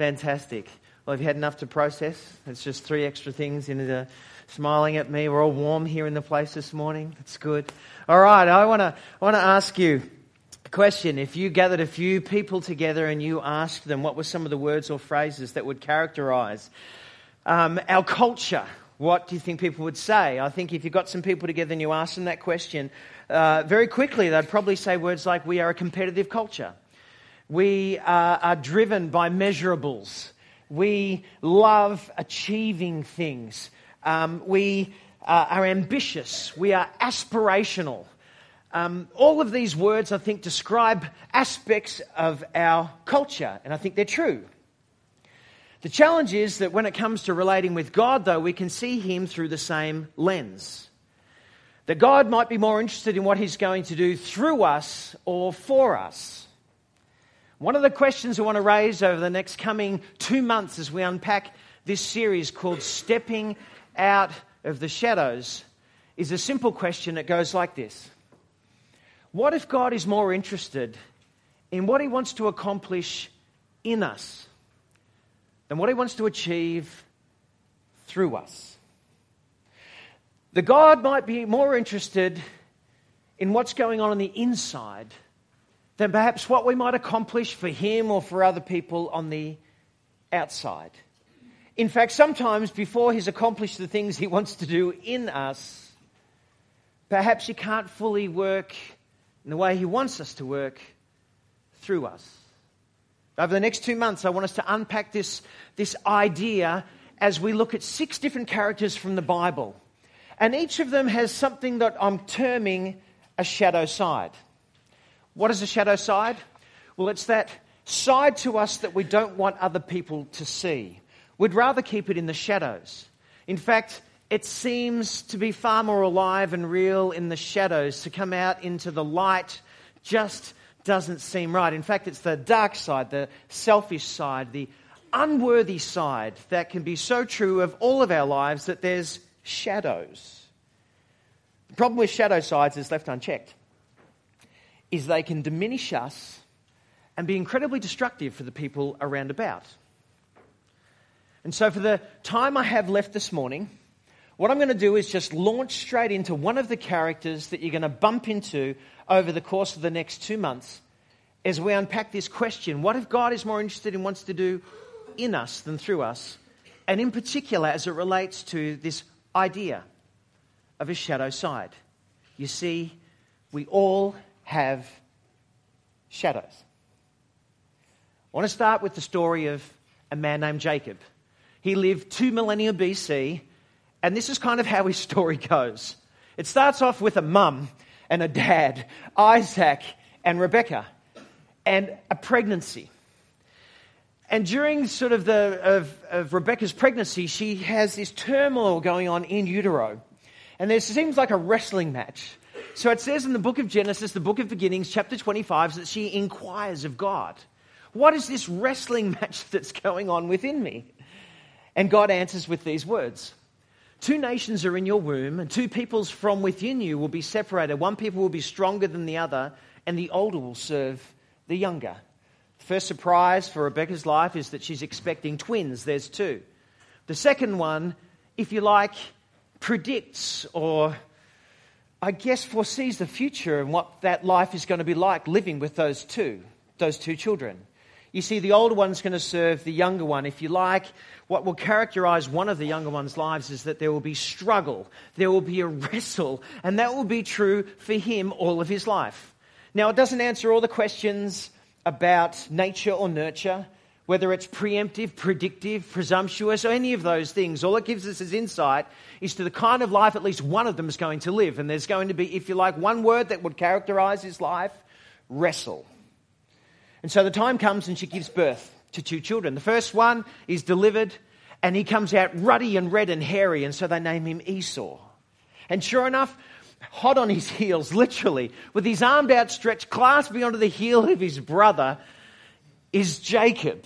Fantastic. Well, have you had enough to process? It's just three extra things into the smiling at me. We're all warm here in the place this morning. It's good. All right, I want to I want to ask you a question. If you gathered a few people together and you asked them what were some of the words or phrases that would characterize um, our culture, what do you think people would say? I think if you got some people together and you asked them that question, uh, very quickly they'd probably say words like, We are a competitive culture. We are, are driven by measurables. We love achieving things. Um, we uh, are ambitious. We are aspirational. Um, all of these words, I think, describe aspects of our culture, and I think they're true. The challenge is that when it comes to relating with God, though, we can see Him through the same lens. That God might be more interested in what He's going to do through us or for us. One of the questions I want to raise over the next coming two months as we unpack this series called Stepping Out of the Shadows is a simple question that goes like this What if God is more interested in what He wants to accomplish in us? than what He wants to achieve through us. The God might be more interested in what's going on on the inside than perhaps what we might accomplish for Him or for other people on the outside. In fact, sometimes before He's accomplished the things He wants to do in us, perhaps He can't fully work in the way He wants us to work through us. Over the next two months, I want us to unpack this, this idea as we look at six different characters from the Bible. And each of them has something that I'm terming a shadow side. What is a shadow side? Well, it's that side to us that we don't want other people to see. We'd rather keep it in the shadows. In fact, it seems to be far more alive and real in the shadows to come out into the light just doesn't seem right. In fact, it's the dark side, the selfish side, the unworthy side that can be so true of all of our lives that there's shadows. The problem with shadow sides is left unchecked is they can diminish us and be incredibly destructive for the people around about. And so, for the time I have left this morning, what I'm going to do is just launch straight into one of the characters that you're going to bump into over the course of the next two months as we unpack this question what if God is more interested in wants to do in us than through us? And in particular, as it relates to this idea of a shadow side. You see, we all have shadows. I want to start with the story of a man named Jacob. He lived two millennia BC, and this is kind of how his story goes. It starts off with a mum and a dad, Isaac and Rebecca, and a pregnancy. And during sort of the of, of Rebecca's pregnancy, she has this turmoil going on in utero. And there seems like a wrestling match. So it says in the book of Genesis, the book of beginnings, chapter 25, that she inquires of God. What is this wrestling match that's going on within me? And God answers with these words Two nations are in your womb, and two peoples from within you will be separated. One people will be stronger than the other, and the older will serve the younger. The First surprise for Rebecca's life is that she's expecting twins. There's two. The second one, if you like, predicts or I guess foresees the future and what that life is going to be like living with those two, those two children. You see, the older one's going to serve the younger one. If you like, what will characterize one of the younger one's lives is that there will be struggle, there will be a wrestle, and that will be true for him all of his life. Now, it doesn't answer all the questions about nature or nurture, whether it's preemptive, predictive, presumptuous, or any of those things. All it gives us is insight is to the kind of life at least one of them is going to live. And there's going to be, if you like, one word that would characterize his life wrestle. And so the time comes and she gives birth to two children. The first one is delivered, and he comes out ruddy and red and hairy, and so they name him Esau. And sure enough, hot on his heels, literally, with his arm outstretched, clasping onto the heel of his brother, is Jacob.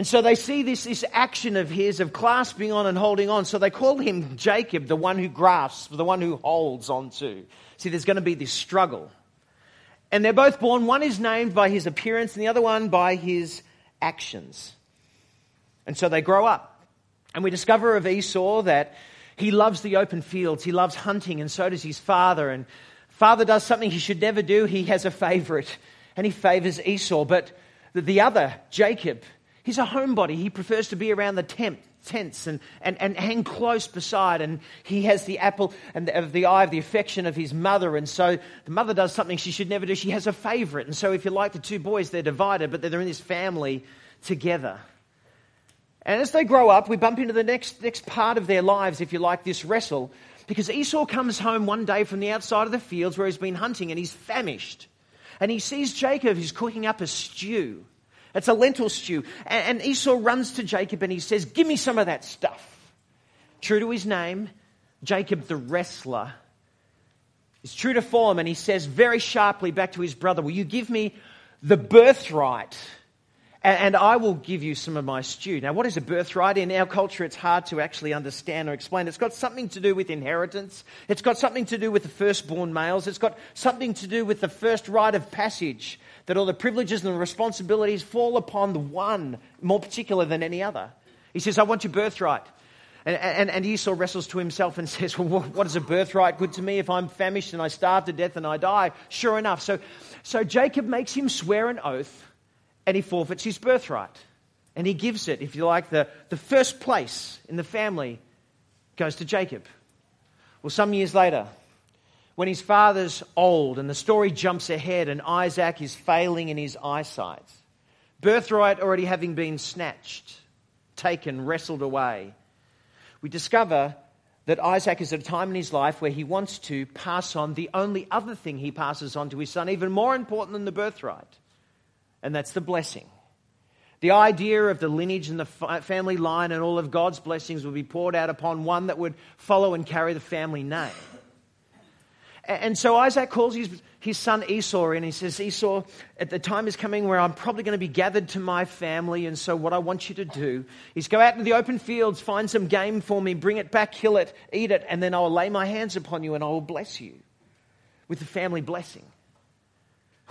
And so they see this, this action of his of clasping on and holding on. So they call him Jacob, the one who grasps, the one who holds on to. See, there's going to be this struggle. And they're both born. One is named by his appearance, and the other one by his actions. And so they grow up. And we discover of Esau that he loves the open fields, he loves hunting, and so does his father. And father does something he should never do. He has a favorite, and he favors Esau. But the other, Jacob, he's a homebody. He prefers to be around the tent, tents and, and, and hang close beside. And he has the apple and the, of the eye of the affection of his mother. And so the mother does something she should never do. She has a favorite. And so, if you like, the two boys, they're divided, but they're in this family together. And as they grow up, we bump into the next, next part of their lives, if you like, this wrestle. Because Esau comes home one day from the outside of the fields where he's been hunting and he's famished. And he sees Jacob who's cooking up a stew. It's a lentil stew. And, Esau runs to Jacob and he says, Give me some of that stuff. True to his name, Jacob the wrestler is true to form and he says very sharply back to his brother, Will you give me the birthright? and I will give you some of my stew. Now, what is a birthright? In our culture, it's hard to actually understand or explain. It's got something to do with inheritance. It's got something to do with the firstborn males. It's got something to do with the first rite of passage, that all the privileges and the responsibilities fall upon the one more particular than any other. He says, I want your birthright. And, and, and Esau wrestles to himself and says, Well, what is a birthright good to me if I'm famished and I starve to death and I die? Sure enough. So, so Jacob makes him swear an oath and he forfeits his birthright. And he gives it, if you like, the, the first place in the family goes to Jacob. Well, some years later, when his father's old and the story jumps ahead and Isaac is failing in his eyesight, birthright already having been snatched, taken, wrestled away, we discover that Isaac is at a time in his life where he wants to pass on the only other thing he passes on to his son, even more important than the birthright and that's the blessing. The idea of the lineage and the family line and all of God's blessings will be poured out upon one that would follow and carry the family name. And so Isaac calls his, his son Esau in. He says, Esau, at the time is coming where I'm probably going to be gathered to my family. And so what I want you to do is go out into the open fields, find some game for me, bring it back, kill it, eat it, and then I'll lay my hands upon you and I will bless you with the family blessing.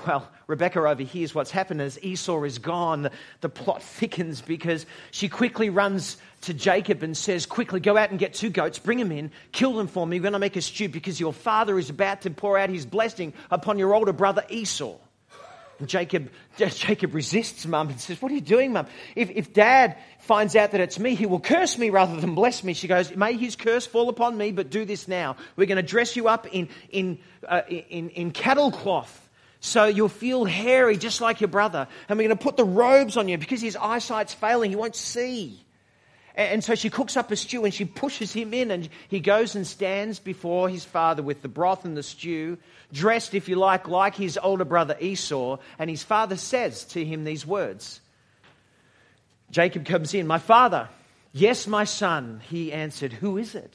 Well, Rebecca overhears what's happened as Esau is gone. The, plot thickens because she quickly runs to Jacob and says, Quickly, go out and get two goats, bring them in, kill them for me. We're going to make a stew because your father is about to pour out his blessing upon your older brother Esau. And Jacob, Jacob resists mum and says, What are you doing, mum? If, if dad finds out that it's me, he will curse me rather than bless me. She goes, May his curse fall upon me, but do this now. We're going to dress you up in, in, uh, in, in cattle cloth so you'll feel hairy just like your brother. And we're going to put the robes on you because his eyesight's failing. He won't see. And so she cooks up a stew and she pushes him in, and he goes and stands before his father with the broth and the stew, dressed, if you like, like his older brother Esau. And his father says to him these words Jacob comes in, My father, yes, my son. He answered, Who is it?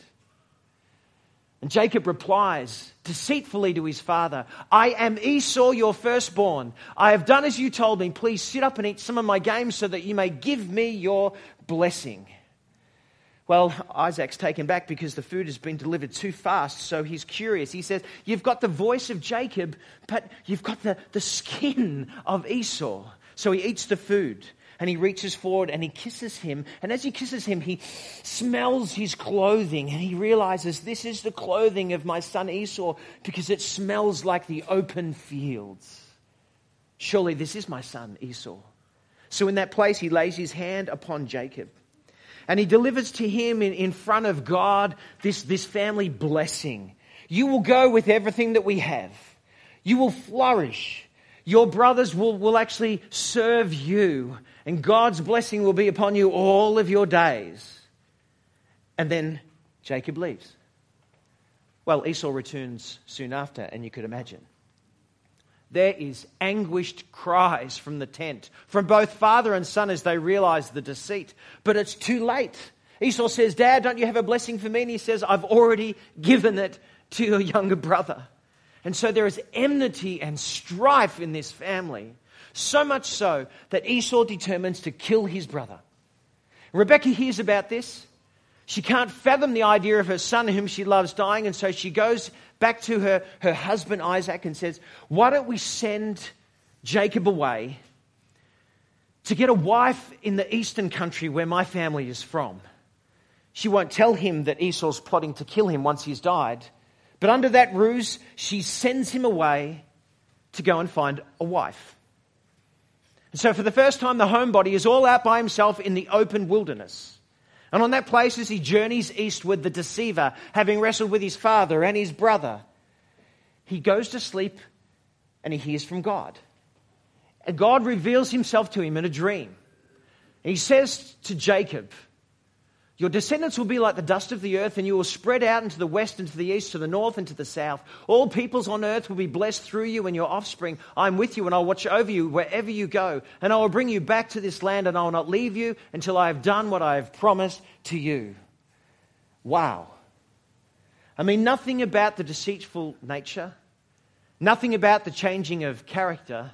And Jacob replies deceitfully to his father, I am Esau, your firstborn. I have done as you told me. Please sit up and eat some of my game so that you may give me your blessing. Well, Isaac's taken back because the food has been delivered too fast, so he's curious. He says, You've got the voice of Jacob, but you've got the, the skin of Esau. So he eats the food and he reaches forward and he kisses him. And as he kisses him, he smells his clothing and he realizes this is the clothing of my son Esau because it smells like the open fields. Surely this is my son Esau. So in that place, he lays his hand upon Jacob and he delivers to him in, in front of God this, this family blessing. You will go with everything that we have, you will flourish. Your brothers will, will actually serve you and God's blessing will be upon you all of your days. And then Jacob leaves. Well, Esau returns soon after, and you could imagine. There is anguished cries from the tent, from both father and son as they realize the deceit. But it's too late. Esau says, Dad, don't you have a blessing for me? And he says, I've already given it to your younger brother. And so there is enmity and strife in this family. So much so that Esau determines to kill his brother. Rebecca hears about this. She can't fathom the idea of her son, whom she loves, dying, and so she goes back to her, her husband Isaac and says, Why don't we send Jacob away to get a wife in the eastern country where my family is from. She won't tell him that Esau's plotting to kill him once he's died. But under that ruse, she sends him away to go and find a wife. And so, for the first time, the homebody is all out by himself in the open wilderness. And on that place, as he journeys eastward, the deceiver, having wrestled with his father and his brother, he goes to sleep and he hears from God. And God reveals himself to him in a dream. And he says to Jacob, Your descendants will be like the dust of the earth, and you will spread out into the west and to the east, to the north and to the south. All peoples on earth will be blessed through you and your offspring. I am with you, and I'll watch over you wherever you go. And I will bring you back to this land, and I will not leave you until I have done what I have promised to you. Wow. I mean, nothing about the deceitful nature, nothing about the changing of character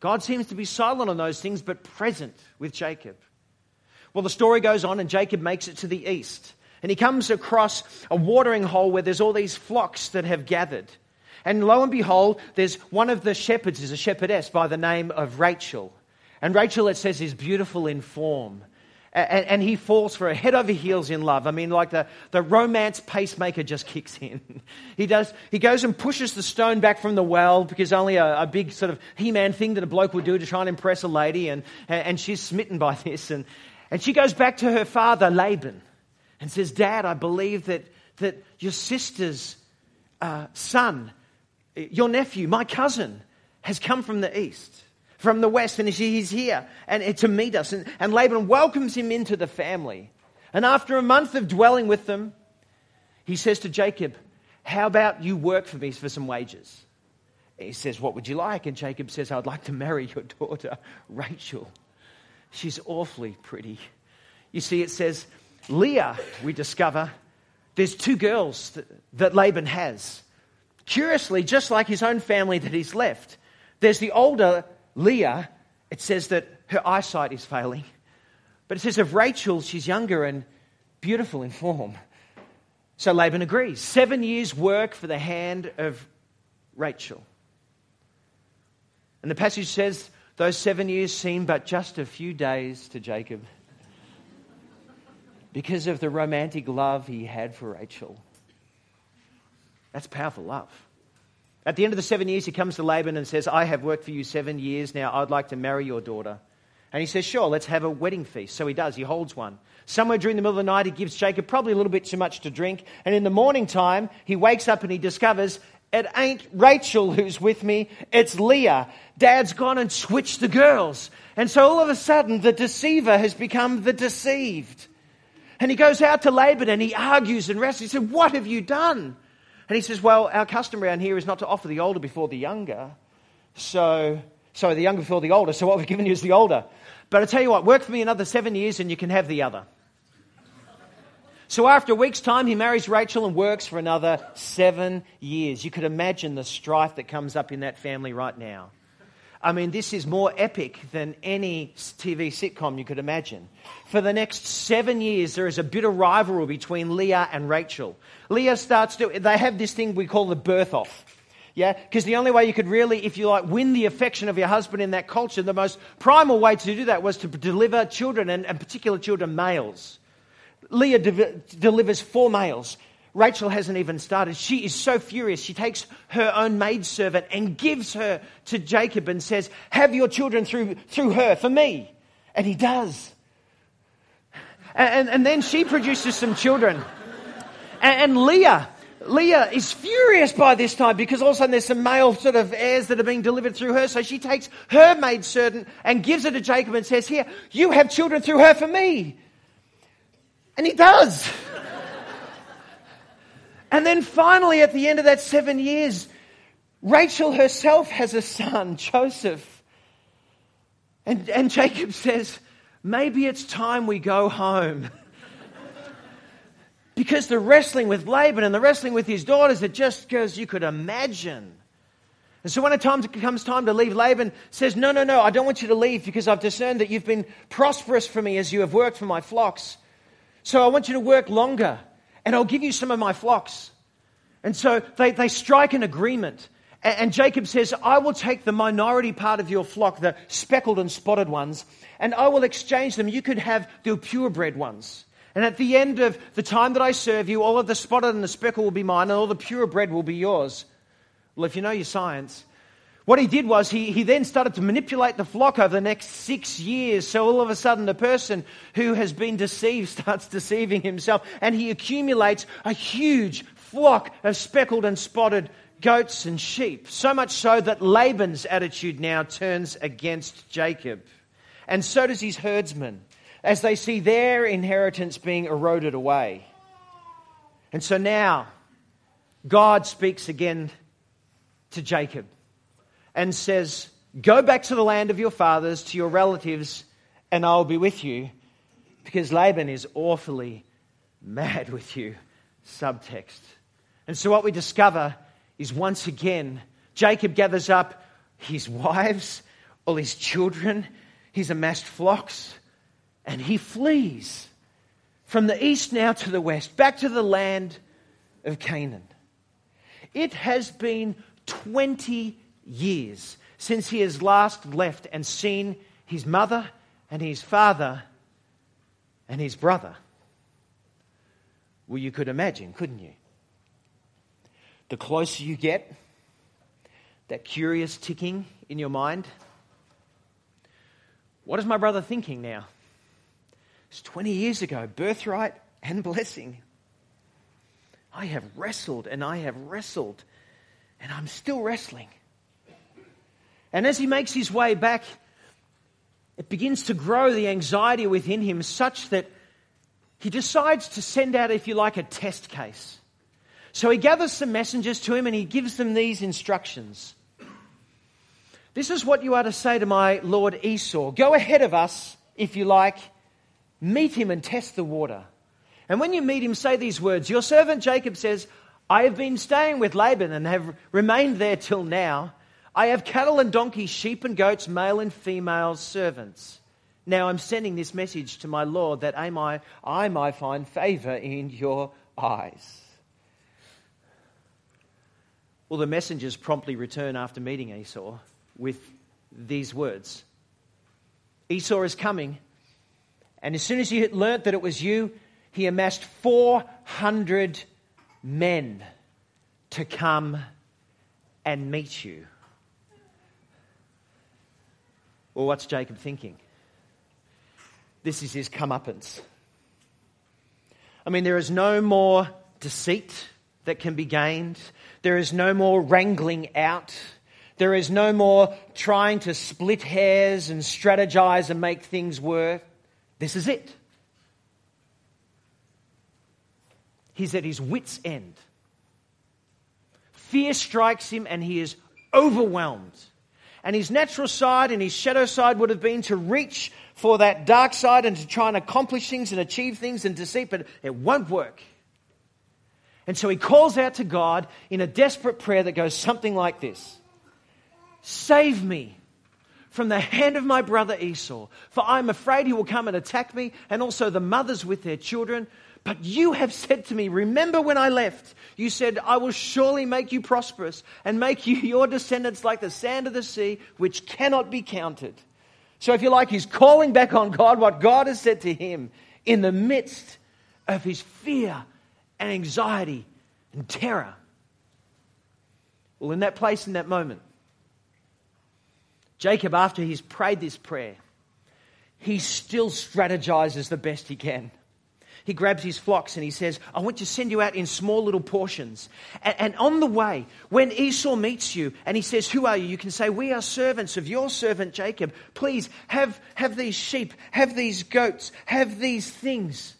God seems to be silent on those things, but present with Jacob. Well, the story goes on, and Jacob makes it to the east. And he comes across a watering hole where there's all these flocks that have gathered. And lo and behold, there's one of the shepherds is a shepherdess by the name of Rachel. And Rachel, it says, is beautiful in form and, he falls for a head over heels in love. I mean, like the, the romance pacemaker just kicks in. he, does, he goes and pushes the stone back from the well because only a, a big sort of He Man thing that a bloke would do to try and impress a lady, and, and she's smitten by this. And, and she goes back to her father, Laban, and says, Dad, I believe that, that your sister's uh, son, your nephew, my cousin, has come from the east from the west, and he's here and to meet us. And, and Laban welcomes him into the family. And after a month of dwelling with them, he says to Jacob, How about you work for me for some wages? he says, What would you like? And Jacob says, I'd like to marry your daughter, Rachel. She's awfully pretty. You see, it says, Leah, we discover, there's two girls that, that Laban has. Curiously, just like his own family that he's left, there's the older Leah, it says that her eyesight is failing. But it says of Rachel, she's younger and beautiful in form. So Laban agrees. Seven years' work for the hand of Rachel. And the passage says those seven years seem but just a few days to Jacob because of the romantic love he had for Rachel. That's powerful love. At the end of the seven years, he comes to Laban and says, I have worked for you seven years now. I'd like to marry your daughter. And he says, Sure, let's have a wedding feast. So he does. He holds one. Somewhere during the middle of the night, he gives Jacob probably a little bit too much to drink. And in the morning time, he wakes up and he discovers it ain't Rachel who's with me, it's Leah. Dad's gone and switched the girls. And so all of a sudden, the deceiver has become the deceived. And he goes out to Laban and he argues and wrestles. He said, What have you done? And he says, Well, our custom around here is not to offer the older before the younger. So, sorry, the younger before the older. So what we've given you is the older. But I tell you what, work for me another seven years and you can have the other. So after a week's time, he marries Rachel and works for another seven years. You could imagine the strife that comes up in that family right now. I mean, this is more epic than any TV sitcom you could imagine. For the next seven years, there is a bitter rivalry between Leah and Rachel. Leah starts to, they have this thing we call the birth off. Yeah, because the only way you could really, if you like, win the affection of your husband in that culture, the most primal way to do that was to deliver children, and, and particular children, males. Leah de- delivers four males. Rachel hasn't even started. She is so furious. She takes her own maidservant and gives her to Jacob and says, Have your children through, through her for me. And he does. And, and, and then she produces some children. And, and Leah, Leah is furious by this time because all of a sudden there's some male sort of heirs that are being delivered through her. So she takes her maidservant and gives it to Jacob and says, Here, you have children through her for me. And he does. And then finally, at the end of that seven years, Rachel herself has a son, Joseph. And, and Jacob says, Maybe it's time we go home. because the wrestling with Laban and the wrestling with his daughters, it just goes, you could imagine. And so when it comes time to leave, Laban says, No, no, no, I don't want you to leave because I've discerned that you've been prosperous for me as you have worked for my flocks. So I want you to work longer and I'll give you some of my flocks. And so they, they strike an agreement. And Jacob says, I will take the minority part of your flock, the speckled and spotted ones, and I will exchange them. You could have the purebred ones. And at the end of the time that I serve you, all of the spotted and the speckled will be mine, and all the purebred will be yours. Well, if you know your science, what he did was he, he then started to manipulate the flock over the next six years. So all of a sudden, the person who has been deceived starts deceiving himself, and he accumulates a huge flock of speckled and spotted goats and sheep. So much so that Laban's attitude now turns against Jacob. And so does his herdsmen as they see their inheritance being eroded away. And so now, God speaks again to Jacob and says, Go back to the land of your fathers, to your relatives, and I'll be with you. Because Laban is awfully mad with you. Subtext. And so, what we discover is once again, Jacob gathers up his wives, all his children, his amassed flocks, and he flees from the east now to the west, back to the land of Canaan. It has been 20 years since he has last left and seen his mother and his father and his brother. Well, you could imagine, couldn't you? The closer you get, that curious ticking in your mind. What is my brother thinking now? It's 20 years ago, birthright and blessing. I have wrestled and I have wrestled, and I'm still wrestling. And as he makes his way back, it begins to grow the anxiety within him such that he decides to send out, if you like, a test case. So he gathers some messengers to him and he gives them these instructions. This is what you are to say to my lord Esau Go ahead of us, if you like, meet him and test the water. And when you meet him, say these words Your servant Jacob says, I have been staying with Laban and have remained there till now. I have cattle and donkeys, sheep and goats, male and female servants. Now I'm sending this message to my Lord that I might, I might find favor in your eyes. Well, the messengers promptly return after meeting Esau with these words Esau is coming, and as soon as he learnt that it was you, he amassed 400 men to come and meet you. Well, what's Jacob thinking? This is his comeuppance. I mean, there is no more deceit that can be gained. There is no more wrangling out. There is no more trying to split hairs and strategize and make things work. This is it. He's at his wits' end. Fear strikes him and he is overwhelmed. And his natural side and his shadow side would have been to reach for that dark side and to try and accomplish things and achieve things and deceit, but it won't work. And so he calls out to God in a desperate prayer that goes something like this Save me from the hand of my brother Esau, for I am afraid he will come and attack me, and also the mothers with their children. But you have said to me, Remember when I left, you said, I will surely make you prosperous and make you your descendants like the sand of the sea, which cannot be counted. So, if you like, he's calling back on God what God has said to him in the midst of his fear and anxiety and terror. Well, in that place, in that moment, Jacob, after he's prayed this prayer, he still strategizes the best he can. He grabs his flocks and he says, I want to send you out in small little portions. And, and, on the way, when Esau meets you and he says, Who are you? You can say, We are servants of your servant Jacob. Please have, have these sheep, have these goats, have these things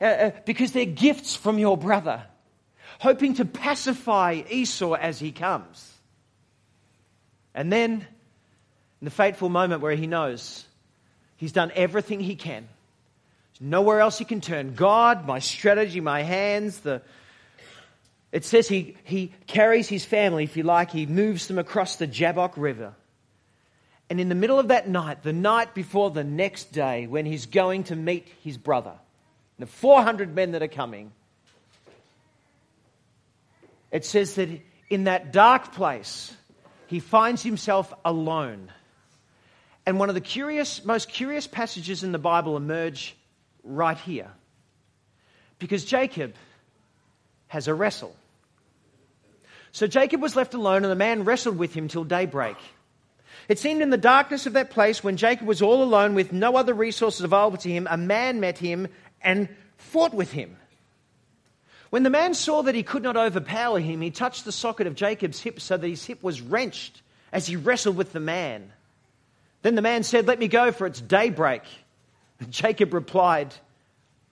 uh, uh, because they're gifts from your brother, hoping to pacify Esau as he comes. And then, in the fateful moment where he knows he's done everything he can, there's nowhere else he can turn. God, my strategy, my hands, the. It says he, he carries his family, if you like, he moves them across the Jabbok River. And in the middle of that night, the night before the next day, when he's going to meet his brother, the 400 men that are coming, it says that in that dark place he finds himself alone. And one of the curious, most curious passages in the Bible emerge right here. Because Jacob has a wrestle. So Jacob was left alone, and the man wrestled with him till daybreak. It seemed in the darkness of that place, when Jacob was all alone with no other resources available to him, a man met him and fought with him. When the man saw that he could not overpower him, he touched the socket of Jacob's hip so that his hip was wrenched as he wrestled with the man. Then the man said, Let me go, for it's daybreak. Jacob replied,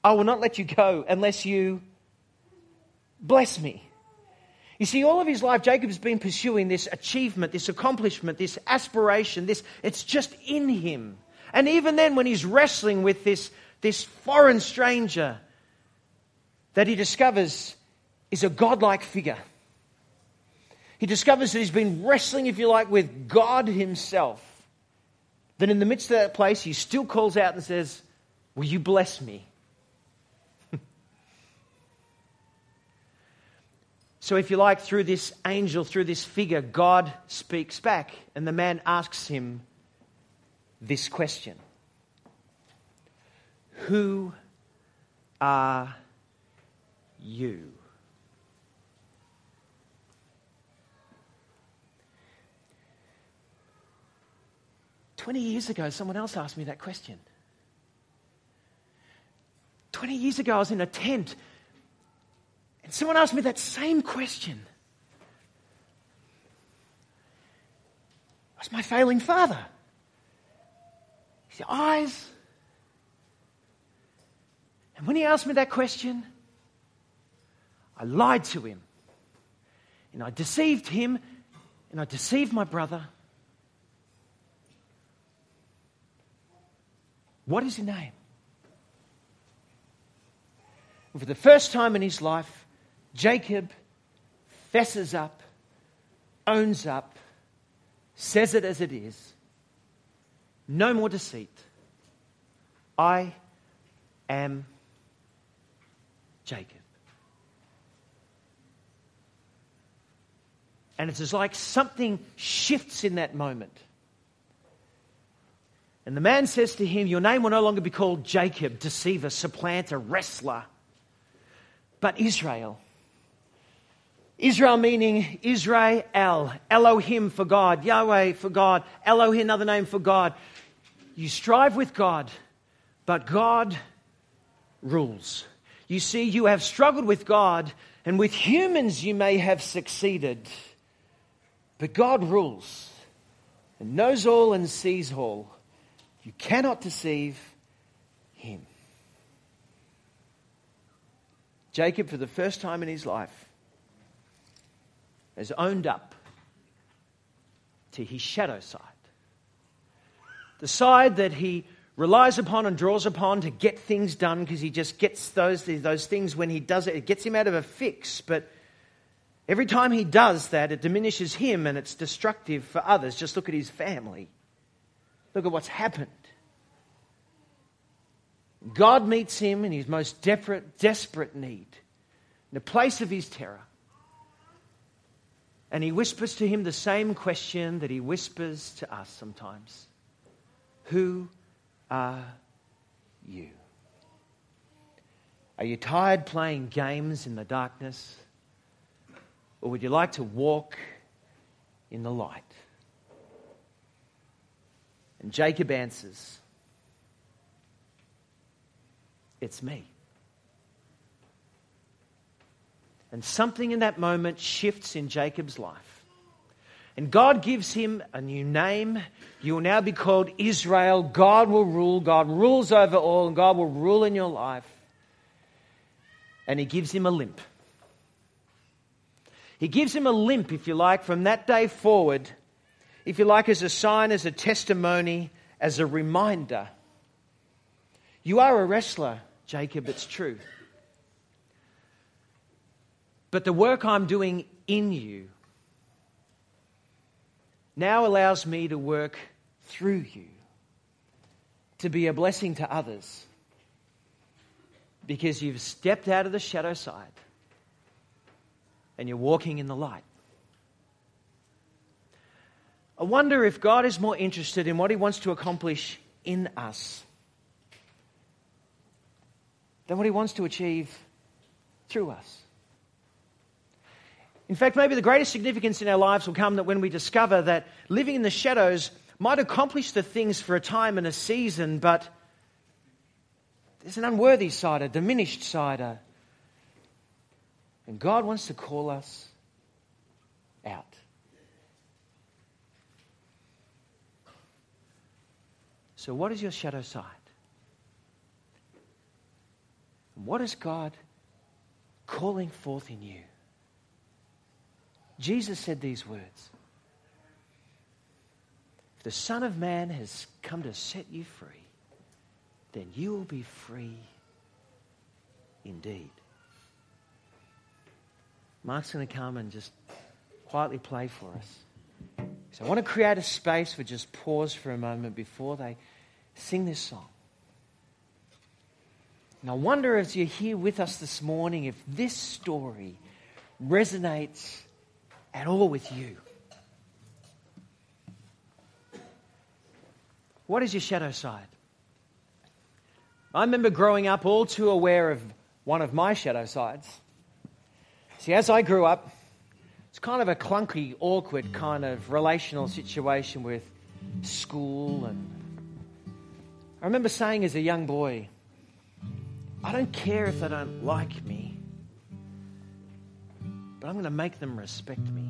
I will not let you go unless you bless me. You see, all of his life, Jacob has been pursuing this achievement, this accomplishment, this aspiration, this, it's just in him. And even then, when he's wrestling with this, this foreign stranger that he discovers is a godlike figure, he discovers that he's been wrestling, if you like, with God himself. Then, in the midst of that place, he still calls out and says, Will you bless me? So, if you like, through this angel, through this figure, God speaks back, and the man asks him this question Who are you? Twenty years ago, someone else asked me that question. Twenty years ago, I was in a tent and someone asked me that same question. What's my failing father? His eyes. And when he asked me that question, I lied to him. And I deceived him, and I deceived my brother. What is your name? And for the first time in his life, Jacob fesses up, owns up, says it as it is. No more deceit. I am Jacob. And it's like something shifts in that moment. And the man says to him, Your name will no longer be called Jacob, deceiver, supplanter, wrestler, but Israel. Israel meaning Israel, Elohim for God, Yahweh for God, Elohim, another name for God. You strive with God, but God rules. You see, you have struggled with God, and with humans you may have succeeded, but God rules and knows all and sees all. You cannot deceive Him. Jacob, for the first time in his life, has owned up to his shadow side. The side that he relies upon and draws upon to get things done because he just gets those, those things when he does it. It gets him out of a fix, but every time he does that, it diminishes him and it's destructive for others. Just look at his family. Look at what's happened. God meets him in his most desperate, desperate need, in the place of his terror. And he whispers to him the same question that he whispers to us sometimes Who are you? Are you tired playing games in the darkness? Or would you like to walk in the light? And Jacob answers, It's me. And something in that moment shifts in Jacob's life. And God gives him a new name. You will now be called Israel. God will rule. God rules over all, and God will rule in your life. And he gives him a limp. He gives him a limp, if you like, from that day forward, if you like, as a sign, as a testimony, as a reminder. You are a wrestler, Jacob, it's true. But the work I'm doing in you now allows me to work through you to be a blessing to others because you've stepped out of the shadow side and you're walking in the light. I wonder if God is more interested in what He wants to accomplish in us than what He wants to achieve through us. In fact, maybe the greatest significance in our lives will come that when we discover that living in the shadows might accomplish the things for a time and a season, but there's an unworthy side, a diminished side. And God wants to call us out. So, what is your shadow side? What is God calling forth in you? Jesus said these words If the Son of Man has come to set you free, then you will be free indeed. Mark's going to come and just quietly play for us. So I want to create a space for just pause for a moment before they sing this song. And I wonder as you're here with us this morning if this story resonates at all with you. What is your shadow side? I remember growing up all too aware of one of my shadow sides. See, as I grew up, it's kind of a clunky, awkward kind of relational situation with school. And I remember saying as a young boy, I don't care if they don't like me, but I'm going to make them respect me.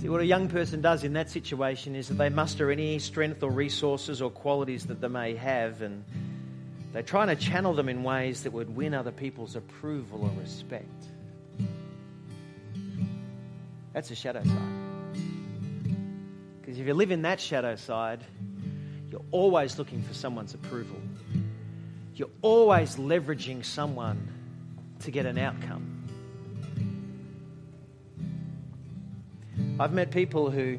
See, what a young person does in that situation is that they muster any strength or resources or qualities that they may have, and they're trying to channel them in ways that would win other people's approval or respect. That's a shadow side. Because if you live in that shadow side, you're always looking for someone's approval. You're always leveraging someone to get an outcome. I've met people who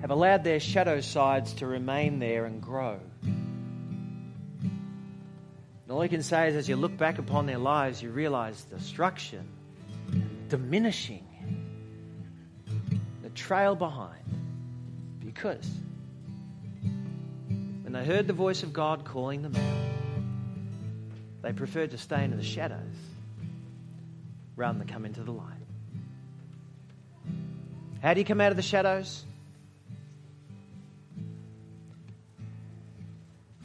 have allowed their shadow sides to remain there and grow. And all you can say is, as you look back upon their lives, you realize destruction, diminishing, trail behind. Because when they heard the voice of God calling them out, they preferred to stay into the shadows rather than come into the light. How do you come out of the shadows?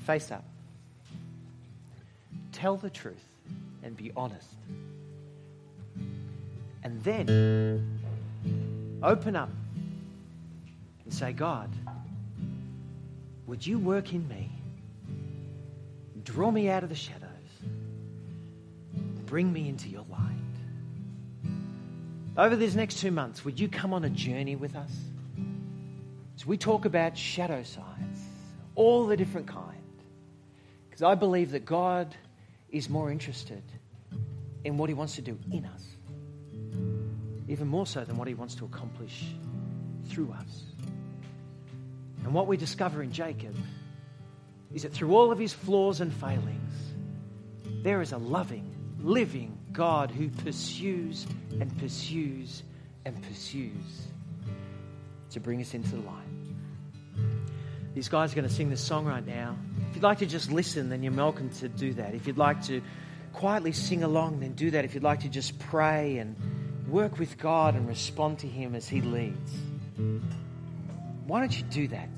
Face up. Tell the truth and be honest. And then open up and say, God, would you work in me? Draw me out of the shadows. Bring me into your light. Over these next two months, would you come on a journey with us? As we talk about shadow sides, all the different kind. Because I believe that God is more interested in what He wants to do in us, even more so than what He wants to accomplish through us. And what we discover in Jacob is that through all of his flaws and failings, there is a loving, living God who pursues and pursues and pursues to bring us into the light. These guys are going to sing this song right now. If you'd like to just listen, then you're welcome to do that. If you'd like to quietly sing along, then do that. If you'd like to just pray and work with God and respond to Him as He leads, why don't you do that?